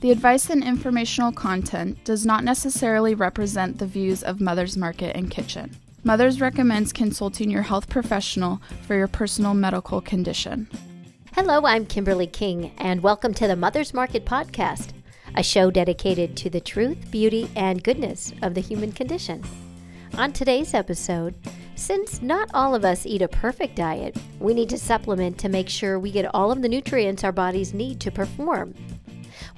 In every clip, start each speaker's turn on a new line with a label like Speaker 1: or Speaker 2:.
Speaker 1: The advice and informational content does not necessarily represent the views of Mother's Market and Kitchen. Mother's recommends consulting your health professional for your personal medical condition.
Speaker 2: Hello, I'm Kimberly King, and welcome to the Mother's Market Podcast, a show dedicated to the truth, beauty, and goodness of the human condition. On today's episode, since not all of us eat a perfect diet, we need to supplement to make sure we get all of the nutrients our bodies need to perform.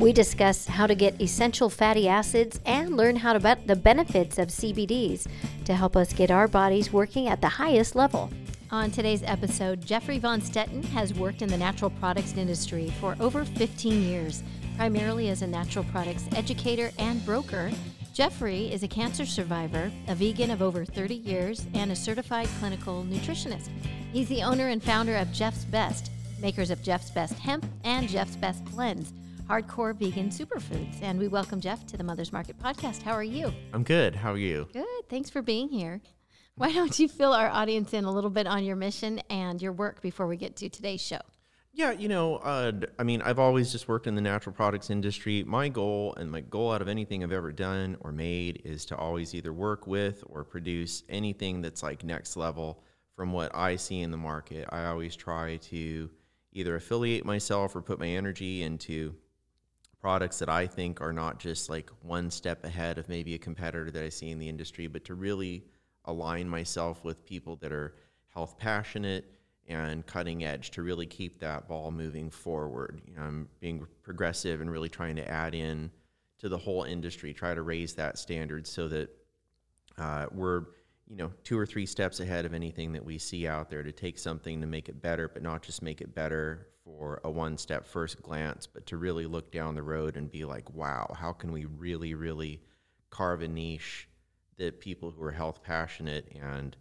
Speaker 2: We discuss how to get essential fatty acids and learn how to the benefits of CBDs to help us get our bodies working at the highest level. On today's episode, Jeffrey Von Stetten has worked in the natural products industry for over 15 years, primarily as a natural products educator and broker. Jeffrey is a cancer survivor, a vegan of over 30 years, and a certified clinical nutritionist. He's the owner and founder of Jeff's Best, makers of Jeff's Best Hemp and Jeff's Best Blends hardcore vegan superfoods. And we welcome Jeff to the Mother's Market podcast. How are you?
Speaker 3: I'm good. How are you?
Speaker 2: Good. Thanks for being here. Why don't you fill our audience in a little bit on your mission and your work before we get to today's show?
Speaker 3: Yeah, you know, uh, I mean, I've always just worked in the natural products industry. My goal and my goal out of anything I've ever done or made is to always either work with or produce anything that's like next level from what I see in the market. I always try to either affiliate myself or put my energy into products that I think are not just like one step ahead of maybe a competitor that I see in the industry, but to really align myself with people that are health passionate and cutting edge to really keep that ball moving forward. You know, I'm being progressive and really trying to add in to the whole industry, try to raise that standard so that uh, we're you know two or three steps ahead of anything that we see out there to take something to make it better, but not just make it better for a one step first glance, but to really look down the road and be like, wow, how can we really, really carve a niche that people who are health passionate and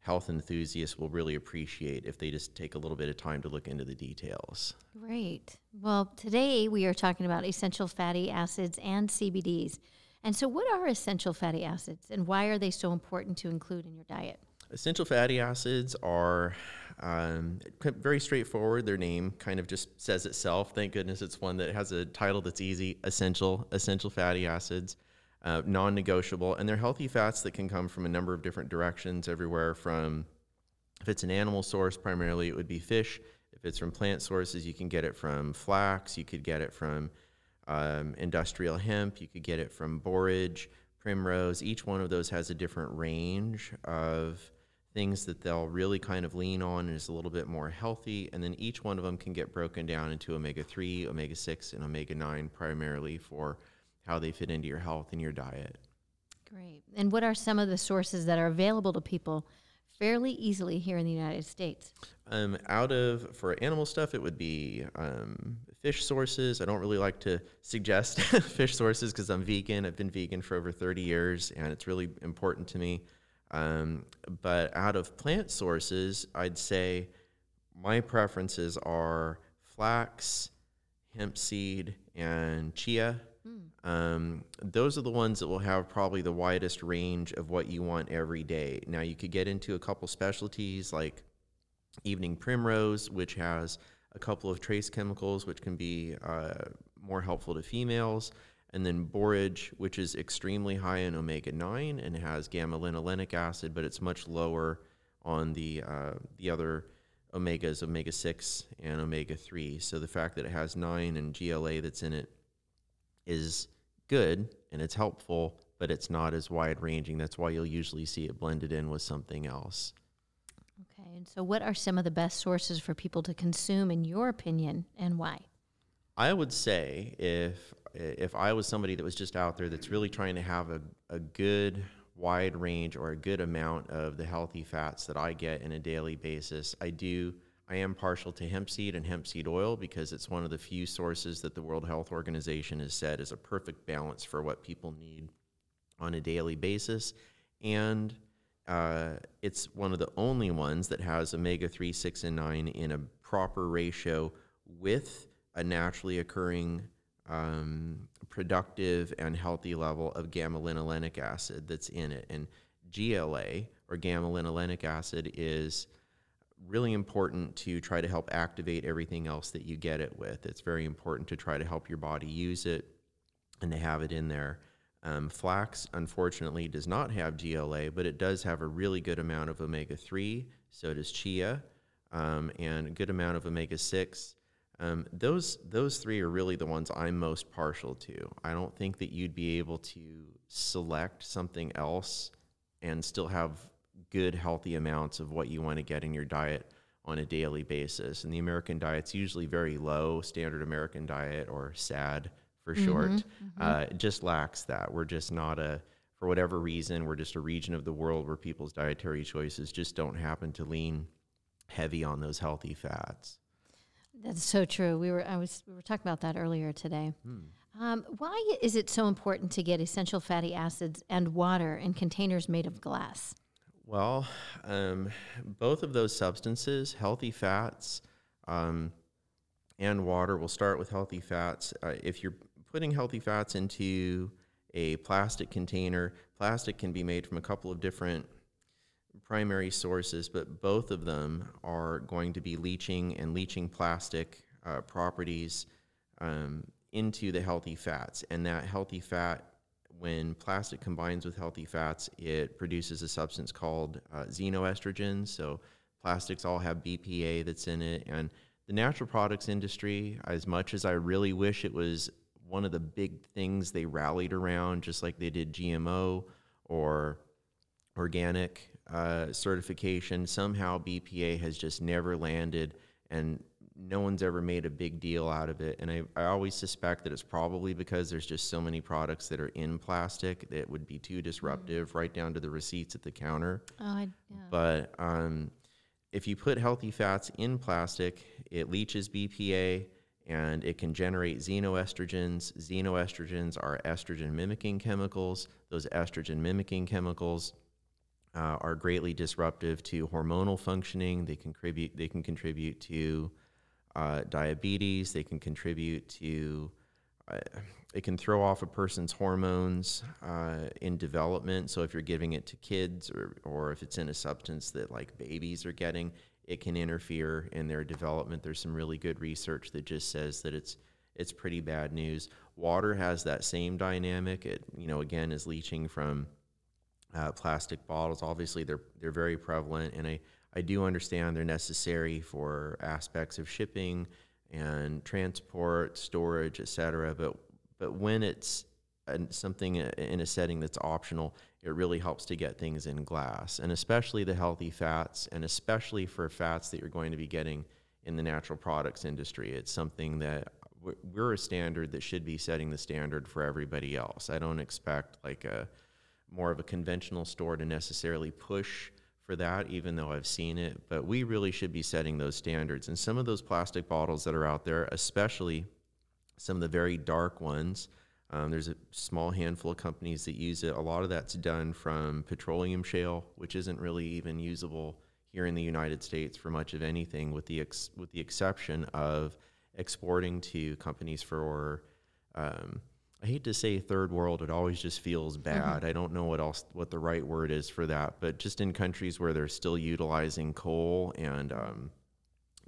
Speaker 3: health enthusiasts will really appreciate if they just take a little bit of time to look into the details.
Speaker 2: Great. Well, today we are talking about essential fatty acids and CBDs. And so, what are essential fatty acids and why are they so important to include in your diet?
Speaker 3: Essential fatty acids are um, very straightforward. Their name kind of just says itself. Thank goodness it's one that has a title that's easy essential, essential fatty acids, uh, non negotiable. And they're healthy fats that can come from a number of different directions, everywhere from if it's an animal source, primarily it would be fish. If it's from plant sources, you can get it from flax, you could get it from um, industrial hemp, you could get it from borage, primrose. Each one of those has a different range of things that they'll really kind of lean on and is a little bit more healthy. And then each one of them can get broken down into omega 3, omega 6, and omega 9 primarily for how they fit into your health and your diet.
Speaker 2: Great. And what are some of the sources that are available to people fairly easily here in the United States?
Speaker 3: Um, out of, for animal stuff, it would be um, fish sources. I don't really like to suggest fish sources because I'm vegan. I've been vegan for over 30 years and it's really important to me. Um, but out of plant sources, I'd say my preferences are flax, hemp seed, and chia. Mm. Um, those are the ones that will have probably the widest range of what you want every day. Now, you could get into a couple specialties like evening primrose, which has a couple of trace chemicals which can be uh, more helpful to females and then borage, which is extremely high in omega 9 and has gamma linolenic acid, but it's much lower on the, uh, the other omegas, omega 6 and omega 3. So the fact that it has 9 and GLA that's in it is good and it's helpful, but it's not as wide ranging. That's why you'll usually see it blended in with something else.
Speaker 2: Okay, and so what are some of the best sources for people to consume, in your opinion, and why?
Speaker 3: I would say if if I was somebody that was just out there that's really trying to have a, a good wide range or a good amount of the healthy fats that I get in a daily basis, I do I am partial to hemp seed and hemp seed oil because it's one of the few sources that the World Health Organization has said is a perfect balance for what people need on a daily basis. And uh, it's one of the only ones that has omega 3, 6, and 9 in a proper ratio with a naturally occurring um, productive and healthy level of gamma linolenic acid that's in it. And GLA, or gamma linolenic acid, is really important to try to help activate everything else that you get it with. It's very important to try to help your body use it and they have it in there. Um, flax, unfortunately, does not have GLA, but it does have a really good amount of omega 3. So does chia, um, and a good amount of omega 6. Um, those those three are really the ones I'm most partial to. I don't think that you'd be able to select something else and still have good healthy amounts of what you want to get in your diet on a daily basis. And the American diet's usually very low, standard American diet or SAD for mm-hmm, short. Mm-hmm. Uh, it just lacks that. We're just not a for whatever reason, we're just a region of the world where people's dietary choices just don't happen to lean heavy on those healthy fats.
Speaker 2: That's so true. We were I was we were talking about that earlier today. Hmm. Um, why is it so important to get essential fatty acids and water in containers made of glass?
Speaker 3: Well, um, both of those substances, healthy fats um, and water, we'll start with healthy fats. Uh, if you're putting healthy fats into a plastic container, plastic can be made from a couple of different primary sources, but both of them are going to be leaching and leaching plastic uh, properties um, into the healthy fats. And that healthy fat, when plastic combines with healthy fats, it produces a substance called uh, xenoestrogens. So plastics all have BPA that's in it. And the natural products industry, as much as I really wish it was one of the big things they rallied around, just like they did GMO or organic uh, certification. Somehow BPA has just never landed, and no one's ever made a big deal out of it. And I, I always suspect that it's probably because there's just so many products that are in plastic that would be too disruptive, mm-hmm. right down to the receipts at the counter. Oh, I, yeah. But um, if you put healthy fats in plastic, it leaches BPA and it can generate xenoestrogens. Xenoestrogens are estrogen mimicking chemicals. Those estrogen mimicking chemicals uh, are greatly disruptive to hormonal functioning. They contribute. They can contribute to uh, diabetes. They can contribute to. Uh, it can throw off a person's hormones uh, in development. So if you're giving it to kids, or or if it's in a substance that like babies are getting, it can interfere in their development. There's some really good research that just says that it's it's pretty bad news. Water has that same dynamic. It you know again is leaching from uh, plastic bottles. Obviously, they're they're very prevalent, and I I do understand they're necessary for aspects of shipping and transport, storage, etc. But but when it's something in a setting that's optional, it really helps to get things in glass, and especially the healthy fats, and especially for fats that you're going to be getting in the natural products industry. It's something that we're a standard that should be setting the standard for everybody else. I don't expect like a more of a conventional store to necessarily push for that, even though I've seen it. But we really should be setting those standards. And some of those plastic bottles that are out there, especially some of the very dark ones, um, there's a small handful of companies that use it. A lot of that's done from petroleum shale, which isn't really even usable here in the United States for much of anything, with the ex- with the exception of exporting to companies for um, I hate to say third world, it always just feels mm-hmm. bad. Mm-hmm. I don't know what else what the right word is for that, but just in countries where they're still utilizing coal and um,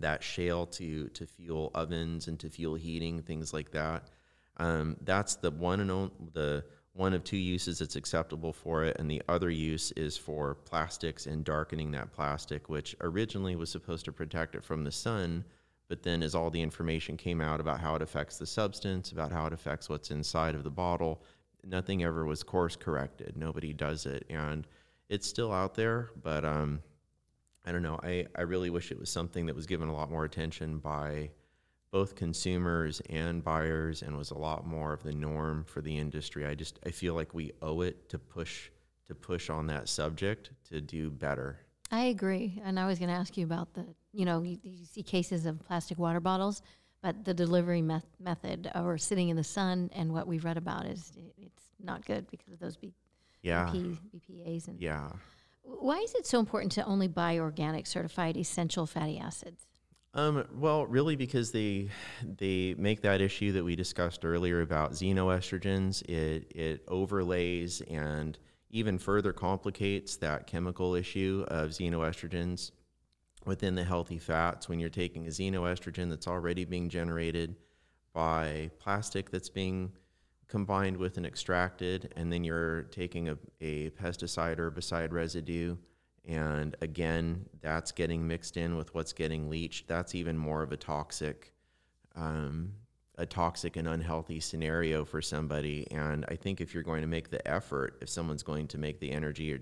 Speaker 3: that shale to to fuel ovens and to fuel heating, things like that. Um, that's the one and only, the one of two uses that's acceptable for it, and the other use is for plastics and darkening that plastic, which originally was supposed to protect it from the sun but then, as all the information came out about how it affects the substance, about how it affects what's inside of the bottle, nothing ever was course corrected. Nobody does it. And it's still out there, but um, I don't know. I, I really wish it was something that was given a lot more attention by both consumers and buyers and was a lot more of the norm for the industry. I just I feel like we owe it to push to push on that subject to do better.
Speaker 2: I agree. And I was going to ask you about the you know, you, you, see cases of plastic water bottles, but the delivery me- method or sitting in the sun and what we've read about is it, it's not good because of those B-
Speaker 3: yeah.
Speaker 2: BP, BPAs. And
Speaker 3: yeah.
Speaker 2: Why is it so important to only buy organic certified essential fatty acids?
Speaker 3: Um, well, really, because they they make that issue that we discussed earlier about xenoestrogens. It it overlays and even further complicates that chemical issue of xenoestrogens within the healthy fats when you're taking a xenoestrogen that's already being generated by plastic that's being combined with an extracted, and then you're taking a, a pesticide herbicide residue, and again, that's getting mixed in with what's getting leached. That's even more of a toxic, um, a toxic and unhealthy scenario for somebody. And I think if you're going to make the effort, if someone's going to make the energy or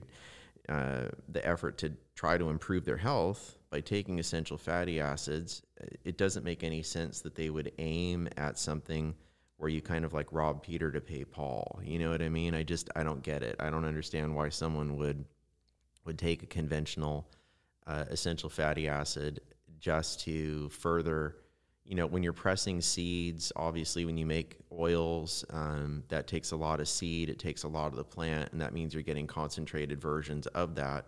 Speaker 3: uh, the effort to try to improve their health by taking essential fatty acids, it doesn't make any sense that they would aim at something where you kind of like rob Peter to pay Paul. You know what I mean? I just I don't get it. I don't understand why someone would would take a conventional uh, essential fatty acid just to further you know when you're pressing seeds obviously when you make oils um, that takes a lot of seed it takes a lot of the plant and that means you're getting concentrated versions of that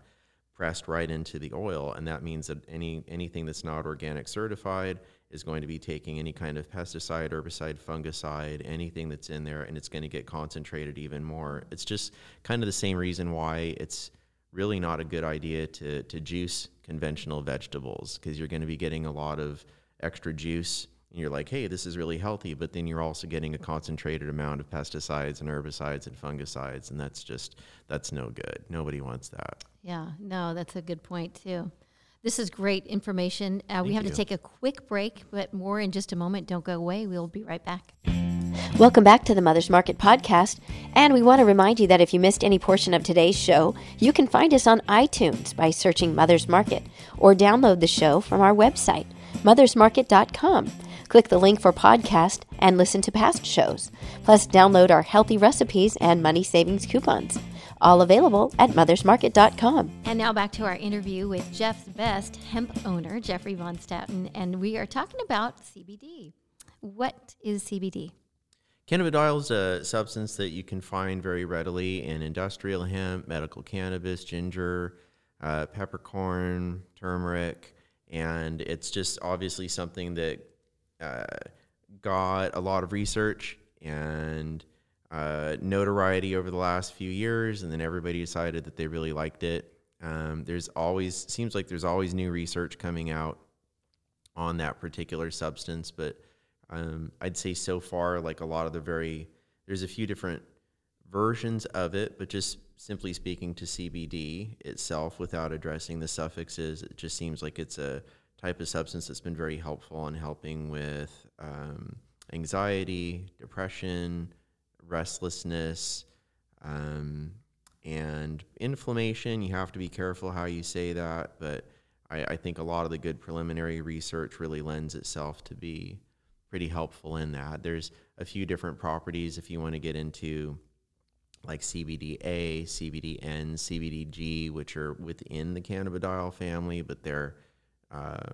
Speaker 3: pressed right into the oil and that means that any anything that's not organic certified is going to be taking any kind of pesticide, herbicide, fungicide, anything that's in there, and it's going to get concentrated even more. It's just kind of the same reason why it's really not a good idea to, to juice conventional vegetables because you're going to be getting a lot of extra juice. And you're like, hey, this is really healthy, but then you're also getting a concentrated amount of pesticides and herbicides and fungicides, and that's just that's no good. Nobody wants that.
Speaker 2: Yeah, no, that's a good point too. This is great information. Uh, we have you. to take a quick break, but more in just a moment. Don't go away. We'll be right back. Welcome back to the Mother's Market podcast. And we want to remind you that if you missed any portion of today's show, you can find us on iTunes by searching Mother's Market or download the show from our website, mothersmarket.com. Click the link for podcast and listen to past shows. Plus, download our healthy recipes and money savings coupons all available at mothersmarket.com. And now back to our interview with Jeff's Best hemp owner, Jeffrey Von Statten, and we are talking about CBD. What is CBD?
Speaker 3: Cannabidiol is a substance that you can find very readily in industrial hemp, medical cannabis, ginger, uh, peppercorn, turmeric, and it's just obviously something that uh, got a lot of research and uh, notoriety over the last few years, and then everybody decided that they really liked it. Um, there's always seems like there's always new research coming out on that particular substance, but um, I'd say so far, like a lot of the very there's a few different versions of it, but just simply speaking to CBD itself, without addressing the suffixes, it just seems like it's a type of substance that's been very helpful in helping with um, anxiety, depression, restlessness, um, and inflammation. You have to be careful how you say that, but I, I, think a lot of the good preliminary research really lends itself to be pretty helpful in that. There's a few different properties if you want to get into like CBDA, CBDN, CBDG, which are within the cannabidiol family, but they're, uh,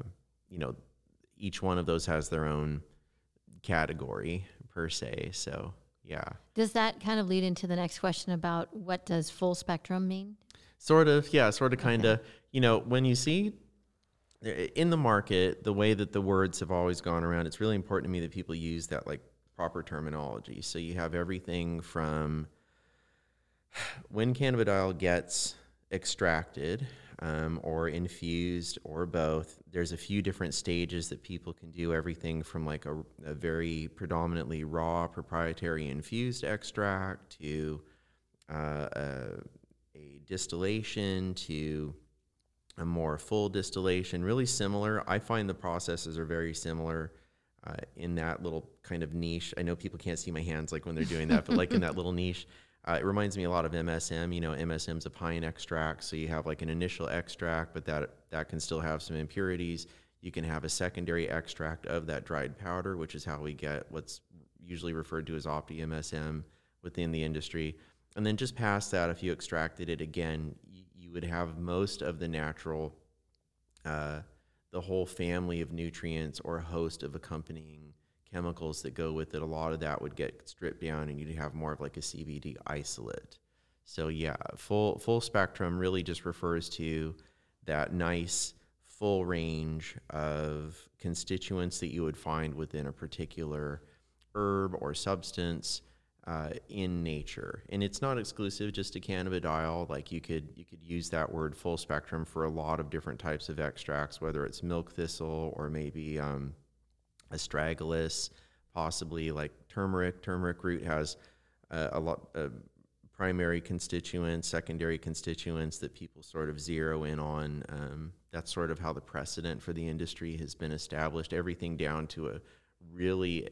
Speaker 3: you know, each one of those has their own category per se. So yeah.
Speaker 2: Does that kind of lead into the next question about what does full spectrum mean?
Speaker 3: Sort of, yeah, sort of, kind of. Okay. You know, when you see in the market the way that the words have always gone around, it's really important to me that people use that like proper terminology. So you have everything from when cannabidiol gets extracted um, or infused or both. There's a few different stages that people can do everything from like a, a very predominantly raw proprietary infused extract to uh, a, a distillation to a more full distillation, really similar. I find the processes are very similar. Uh, in that little kind of niche, I know people can't see my hands like when they're doing that, but like in that little niche, uh, it reminds me a lot of MSM. You know, MSM is a pine extract, so you have like an initial extract, but that that can still have some impurities. You can have a secondary extract of that dried powder, which is how we get what's usually referred to as Opti MSM within the industry. And then just past that, if you extracted it again, you, you would have most of the natural, uh, the whole family of nutrients or host of accompanying chemicals that go with it, a lot of that would get stripped down and you'd have more of like a CBD isolate. So yeah, full full spectrum really just refers to that nice full range of constituents that you would find within a particular herb or substance uh, in nature. And it's not exclusive just to cannabidiol. Like you could you could use that word full spectrum for a lot of different types of extracts, whether it's milk thistle or maybe um, astragalus, possibly like turmeric. Turmeric root has uh, a lot of primary constituents, secondary constituents that people sort of zero in on. Um, that's sort of how the precedent for the industry has been established. Everything down to a really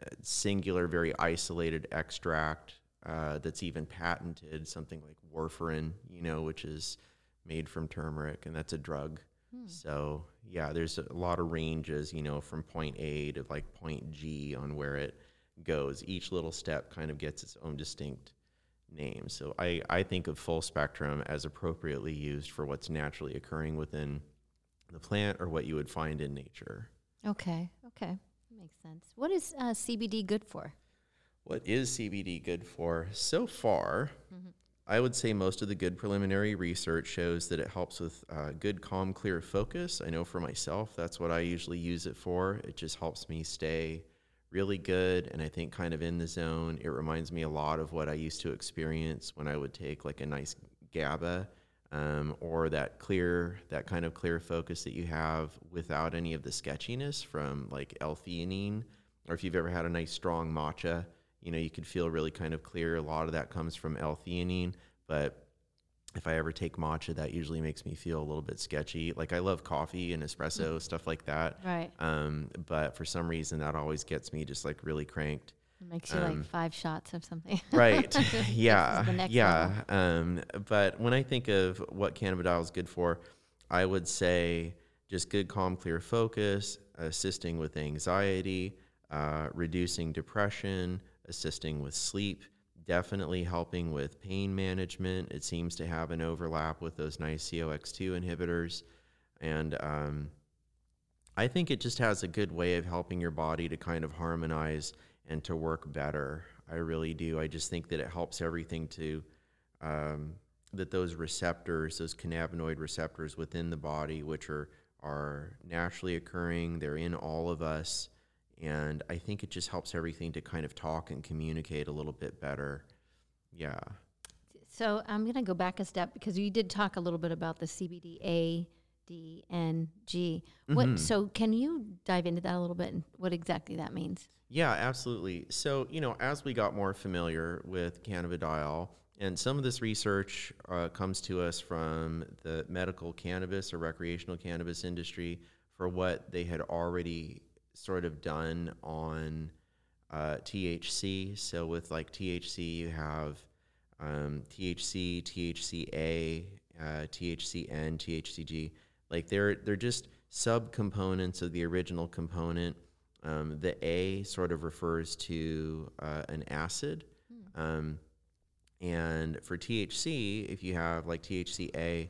Speaker 3: uh, singular, very isolated extract uh, that's even patented, something like warfarin, you know, which is made from turmeric, and that's a drug. Hmm. So yeah, there's a lot of ranges, you know, from point A to like point G on where it goes. Each little step kind of gets its own distinct name. So I, I think of full spectrum as appropriately used for what's naturally occurring within the plant or what you would find in nature.
Speaker 2: Okay, okay. Makes sense. What is uh, CBD good for?
Speaker 3: What is CBD good for? So far, mm-hmm. I would say most of the good preliminary research shows that it helps with uh, good, calm, clear focus. I know for myself, that's what I usually use it for. It just helps me stay really good and I think kind of in the zone. It reminds me a lot of what I used to experience when I would take like a nice GABA um, or that clear, that kind of clear focus that you have without any of the sketchiness from like L-theanine. Or if you've ever had a nice strong matcha, you know, you could feel really kind of clear. A lot of that comes from L-theanine, but if I ever take matcha, that usually makes me feel a little bit sketchy. Like I love coffee and espresso, mm. stuff like that.
Speaker 2: Right.
Speaker 3: Um, but for some reason, that always gets me just like really cranked.
Speaker 2: It makes you um, like five shots of something.
Speaker 3: right. yeah. Yeah. Um, but when I think of what cannabidiol is good for, I would say just good, calm, clear focus, assisting with anxiety, uh, reducing depression, assisting with sleep definitely helping with pain management. It seems to have an overlap with those nice COX2 inhibitors. And um, I think it just has a good way of helping your body to kind of harmonize and to work better. I really do. I just think that it helps everything to, um, that those receptors, those cannabinoid receptors within the body, which are, are naturally occurring, they're in all of us and I think it just helps everything to kind of talk and communicate a little bit better. Yeah.
Speaker 2: So I'm going to go back a step because you did talk a little bit about the CBD A, D, and G. What? Mm-hmm. So can you dive into that a little bit and what exactly that means?
Speaker 3: Yeah, absolutely. So you know, as we got more familiar with cannabidiol, and some of this research uh, comes to us from the medical cannabis or recreational cannabis industry for what they had already sort of done on uh, THC. So with like THC, you have um, THC, THCA, uh, THCN, THCG. Like they're they're just subcomponents of the original component. Um, the A sort of refers to uh, an acid. Hmm. Um, and for THC, if you have like THCA,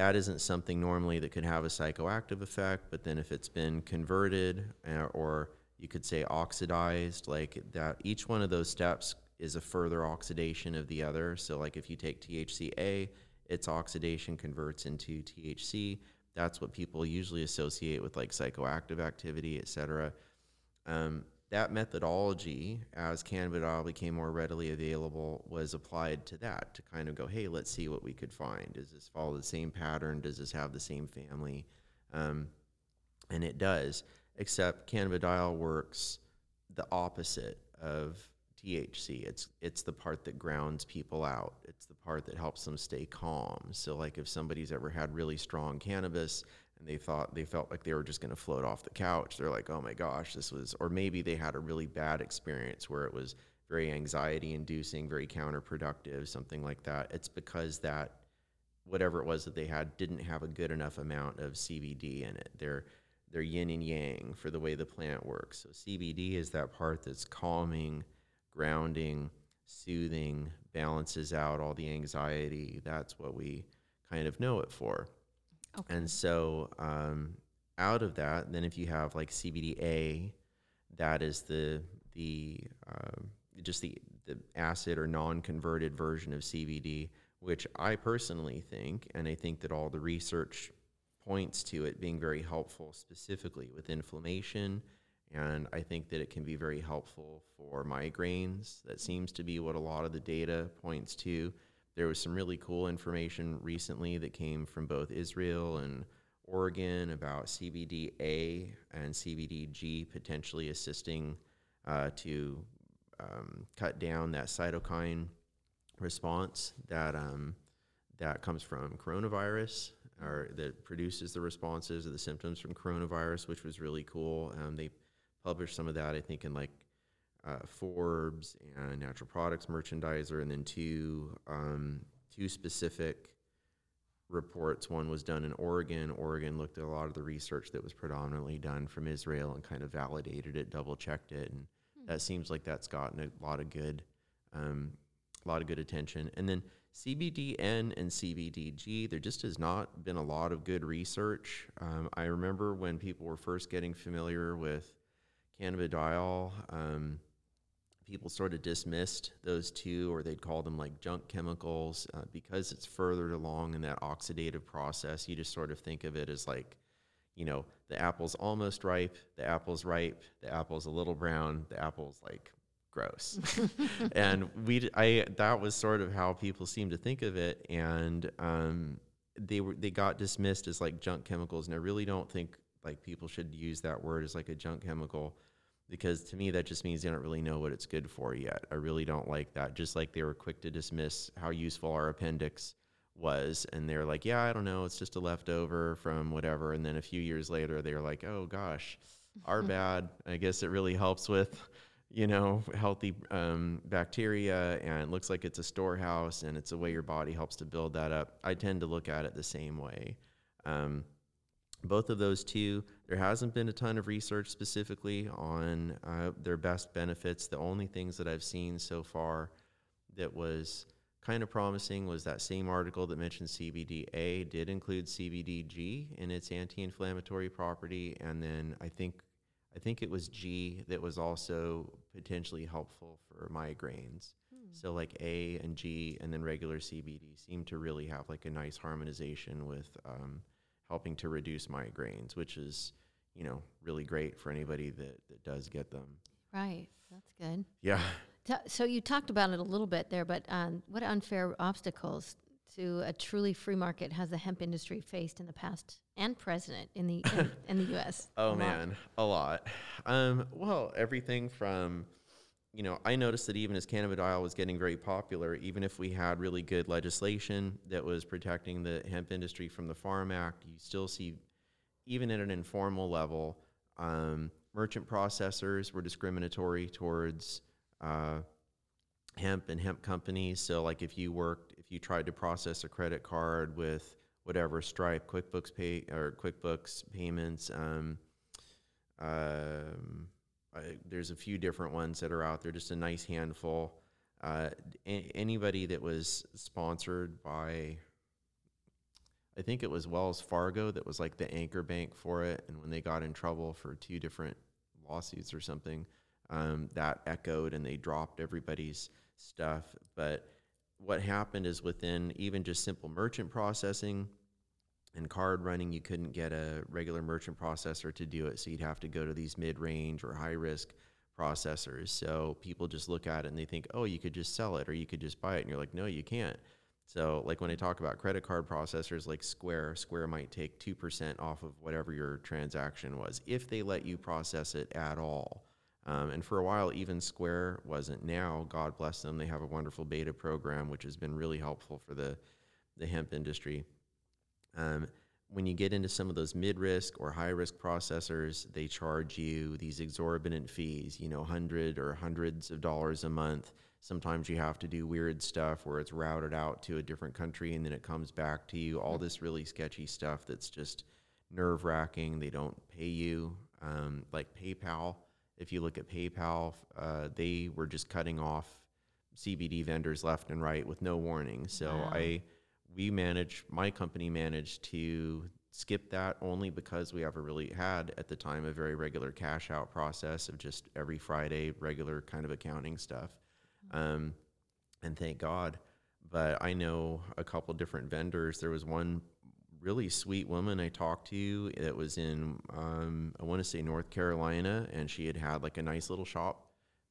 Speaker 3: that isn't something normally that could have a psychoactive effect, but then if it's been converted uh, or you could say oxidized, like that, each one of those steps is a further oxidation of the other. So, like if you take THCA, its oxidation converts into THC. That's what people usually associate with like psychoactive activity, et cetera. Um, that methodology, as cannabidiol became more readily available, was applied to that to kind of go, hey, let's see what we could find. Does this follow the same pattern? Does this have the same family? Um, and it does, except cannabidiol works the opposite of THC. It's it's the part that grounds people out. It's the part that helps them stay calm. So like if somebody's ever had really strong cannabis and they thought they felt like they were just going to float off the couch. They're like, "Oh my gosh, this was," or maybe they had a really bad experience where it was very anxiety inducing, very counterproductive, something like that. It's because that whatever it was that they had didn't have a good enough amount of CBD in it. They're they're yin and yang for the way the plant works. So CBD is that part that's calming, grounding, soothing, balances out all the anxiety. That's what we kind of know it for. Okay. And so um, out of that, then if you have like CBDA, that is the the uh, just the the acid or non-converted version of CBD, which I personally think, and I think that all the research points to it being very helpful, specifically with inflammation. And I think that it can be very helpful for migraines. That seems to be what a lot of the data points to. There was some really cool information recently that came from both Israel and Oregon about CBDA and CBDG potentially assisting uh, to um, cut down that cytokine response that um, that comes from coronavirus or that produces the responses or the symptoms from coronavirus, which was really cool. Um, they published some of that, I think, in like uh, Forbes and Natural Products Merchandiser, and then two um, two specific reports. One was done in Oregon. Oregon looked at a lot of the research that was predominantly done from Israel and kind of validated it, double checked it, and that seems like that's gotten a lot of good, um, a lot of good attention. And then CBDN and CBDG, there just has not been a lot of good research. Um, I remember when people were first getting familiar with cannabidiol. Um, people sort of dismissed those two, or they'd call them like junk chemicals uh, because it's further along in that oxidative process. You just sort of think of it as like, you know, the apple's almost ripe, the apple's ripe, the apple's a little brown, the apple's like gross. and we, I, that was sort of how people seemed to think of it, and um, they were they got dismissed as like junk chemicals, and I really don't think like people should use that word as like a junk chemical because to me that just means they don't really know what it's good for yet. I really don't like that. Just like they were quick to dismiss how useful our appendix was, and they're like, "Yeah, I don't know, it's just a leftover from whatever." And then a few years later, they're like, "Oh gosh, our bad." I guess it really helps with, you know, healthy um, bacteria, and looks like it's a storehouse, and it's a way your body helps to build that up. I tend to look at it the same way. Um, both of those two, there hasn't been a ton of research specifically on uh, their best benefits. The only things that I've seen so far that was kind of promising was that same article that mentioned CBDA did include CBDG in its anti-inflammatory property, and then I think I think it was G that was also potentially helpful for migraines. Hmm. So like A and G, and then regular CBD seem to really have like a nice harmonization with. Um, helping to reduce migraines, which is, you know, really great for anybody that, that does get them.
Speaker 2: Right. That's good.
Speaker 3: Yeah.
Speaker 2: So you talked about it a little bit there, but um, what unfair obstacles to a truly free market has the hemp industry faced in the past and present in the in, in the U.S.?
Speaker 3: oh a man, lot. a lot. Um, well, everything from you know, I noticed that even as cannabidiol was getting very popular, even if we had really good legislation that was protecting the hemp industry from the Farm Act, you still see, even at an informal level, um, merchant processors were discriminatory towards uh, hemp and hemp companies. So, like if you worked, if you tried to process a credit card with whatever Stripe, QuickBooks Pay or QuickBooks payments, um, um, I, there's a few different ones that are out there, just a nice handful. Uh, a- anybody that was sponsored by, I think it was Wells Fargo that was like the anchor bank for it. And when they got in trouble for two different lawsuits or something, um, that echoed and they dropped everybody's stuff. But what happened is within even just simple merchant processing, and card running, you couldn't get a regular merchant processor to do it. So you'd have to go to these mid range or high risk processors. So people just look at it and they think, oh, you could just sell it or you could just buy it. And you're like, no, you can't. So, like when I talk about credit card processors like Square, Square might take 2% off of whatever your transaction was if they let you process it at all. Um, and for a while, even Square wasn't. Now, God bless them, they have a wonderful beta program, which has been really helpful for the, the hemp industry. Um, when you get into some of those mid risk or high risk processors, they charge you these exorbitant fees, you know, hundred or hundreds of dollars a month. Sometimes you have to do weird stuff where it's routed out to a different country and then it comes back to you. All this really sketchy stuff that's just nerve wracking. They don't pay you. Um, like PayPal, if you look at PayPal, uh, they were just cutting off CBD vendors left and right with no warning. So wow. I we managed, my company managed to skip that only because we ever really had at the time a very regular cash out process of just every Friday, regular kind of accounting stuff. Um, and thank God. But I know a couple different vendors. There was one really sweet woman I talked to that was in, um, I want to say North Carolina, and she had had like a nice little shop.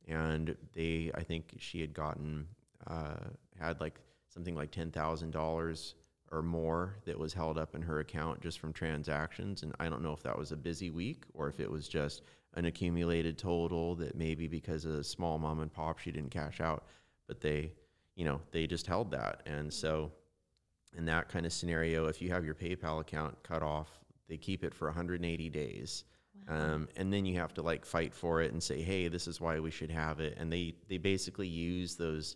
Speaker 3: And they, I think she had gotten, uh, had like something like ten thousand dollars or more that was held up in her account just from transactions. And I don't know if that was a busy week or if it was just an accumulated total that maybe because of a small mom and pop she didn't cash out, but they, you know, they just held that. And so in that kind of scenario, if you have your PayPal account cut off, they keep it for 180 days. Um, and then you have to like fight for it and say, hey, this is why we should have it. And they, they basically use those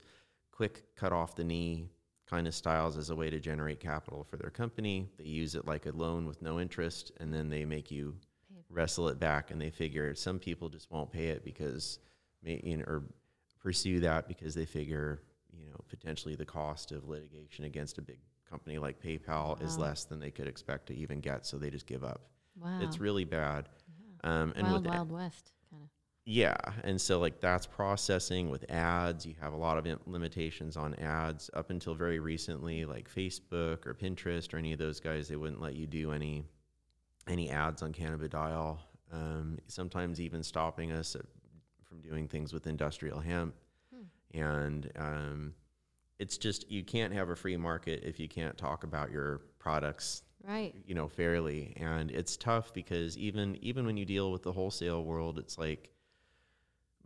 Speaker 3: quick cut off the knee kind of styles as a way to generate capital for their company. They use it like a loan with no interest, and then they make you wrestle it back. And they figure some people just won't pay it because, may, you know, or pursue that because they figure, you know, potentially the cost of litigation against a big company like PayPal is less than they could expect to even get, so they just give up.
Speaker 2: Wow.
Speaker 3: It's really bad. Um, and
Speaker 2: wild,
Speaker 3: with
Speaker 2: wild west.
Speaker 3: Yeah, and so like that's processing with ads. You have a lot of limitations on ads up until very recently, like Facebook or Pinterest or any of those guys. They wouldn't let you do any any ads on cannabidiol. Um, sometimes even stopping us at, from doing things with industrial hemp, and um, it's just you can't have a free market if you can't talk about your products
Speaker 2: Right.
Speaker 3: you know fairly and it's tough because even even when you deal with the wholesale world it's like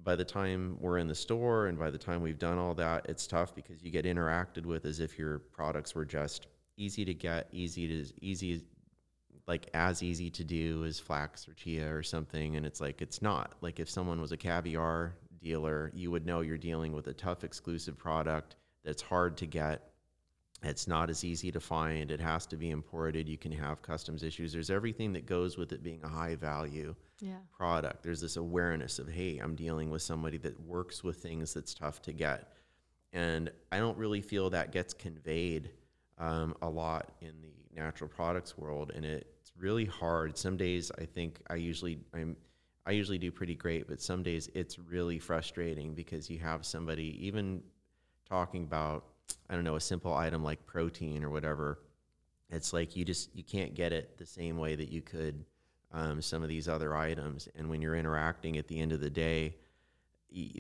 Speaker 3: by the time we're in the store and by the time we've done all that it's tough because you get interacted with as if your products were just easy to get easy to easy like as easy to do as flax or chia or something and it's like it's not like if someone was a caviar dealer you would know you're dealing with a tough exclusive product that's hard to get it's not as easy to find. It has to be imported. You can have customs issues. There's everything that goes with it being a high value
Speaker 2: Yeah.
Speaker 3: product. There's this awareness of, hey, I'm dealing with somebody that works with things that's tough to get. And I don't really feel that gets conveyed um, a lot in the natural products world. And it's really hard. Some days I think I usually, I'm, I usually do pretty great, but some days it's really frustrating because you have somebody even talking about I don't know a simple item like protein or whatever. It's like you just you can't get it the same way that you could um, some of these other items. And when you're interacting at the end of the day,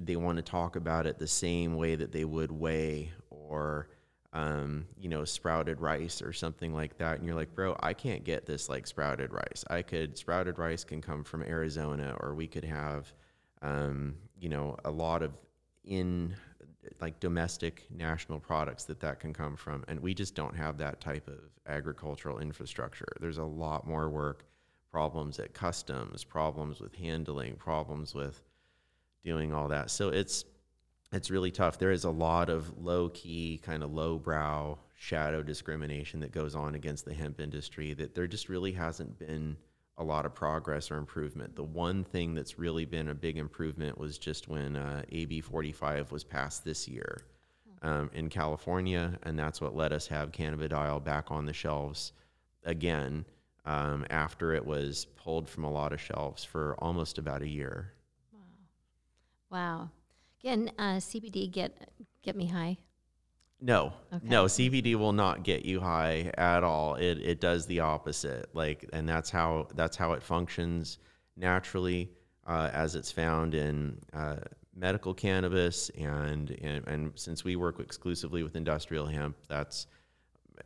Speaker 3: they want to talk about it the same way that they would whey or um, you know sprouted rice or something like that. And you're like, bro, I can't get this like sprouted rice. I could sprouted rice can come from Arizona, or we could have um, you know a lot of in like domestic national products that that can come from and we just don't have that type of agricultural infrastructure there's a lot more work problems at customs problems with handling problems with doing all that. So it's it's really tough. There is a lot of low key kind of low brow shadow discrimination that goes on against the hemp industry that there just really hasn't been a lot of progress or improvement. The one thing that's really been a big improvement was just when uh, AB 45 was passed this year um, in California, and that's what let us have cannabidiol back on the shelves again um, after it was pulled from a lot of shelves for almost about a year.
Speaker 2: Wow. Wow. Again, uh, CBD get get me high.
Speaker 3: No,
Speaker 2: Okay.
Speaker 3: no, CBD will not get you high at all. It it does the opposite. Like, and that's how that's how it functions naturally, uh, as it's found in uh, medical cannabis, and, and and since we work exclusively with industrial hemp, that's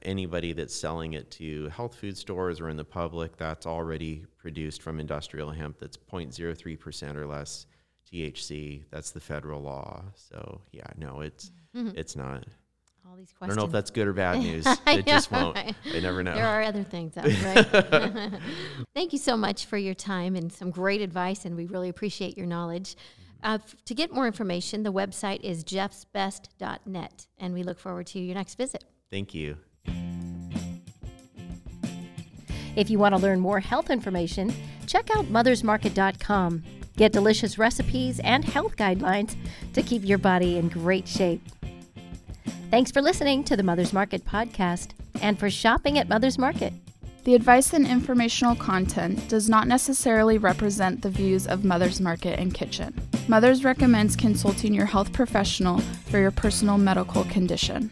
Speaker 3: anybody that's selling it to health food stores or in the public. That's already produced from industrial hemp. That's 0.03 percent or less THC. That's the federal law. So yeah, no, it's it's not.
Speaker 2: All these questions.
Speaker 3: I don't know if that's good or bad news.
Speaker 2: I
Speaker 3: It just won't.
Speaker 2: right?
Speaker 3: I never know.
Speaker 2: There are other things out right? Thank you so much for your time and some great advice, and we really appreciate your knowledge. Uh, f- to get more information, the website is jeffsbest.net, and we look forward to your next visit.
Speaker 3: Thank you.
Speaker 2: If you want to learn more health information, check out mothersmarket.com. Get delicious recipes and health guidelines to keep your body in great shape. Thanks for listening to the Mother's Market podcast and for shopping at Mother's Market.
Speaker 1: The advice and informational content does not necessarily represent the views of Mother's Market and Kitchen. Mothers recommends consulting your health professional for your personal medical condition.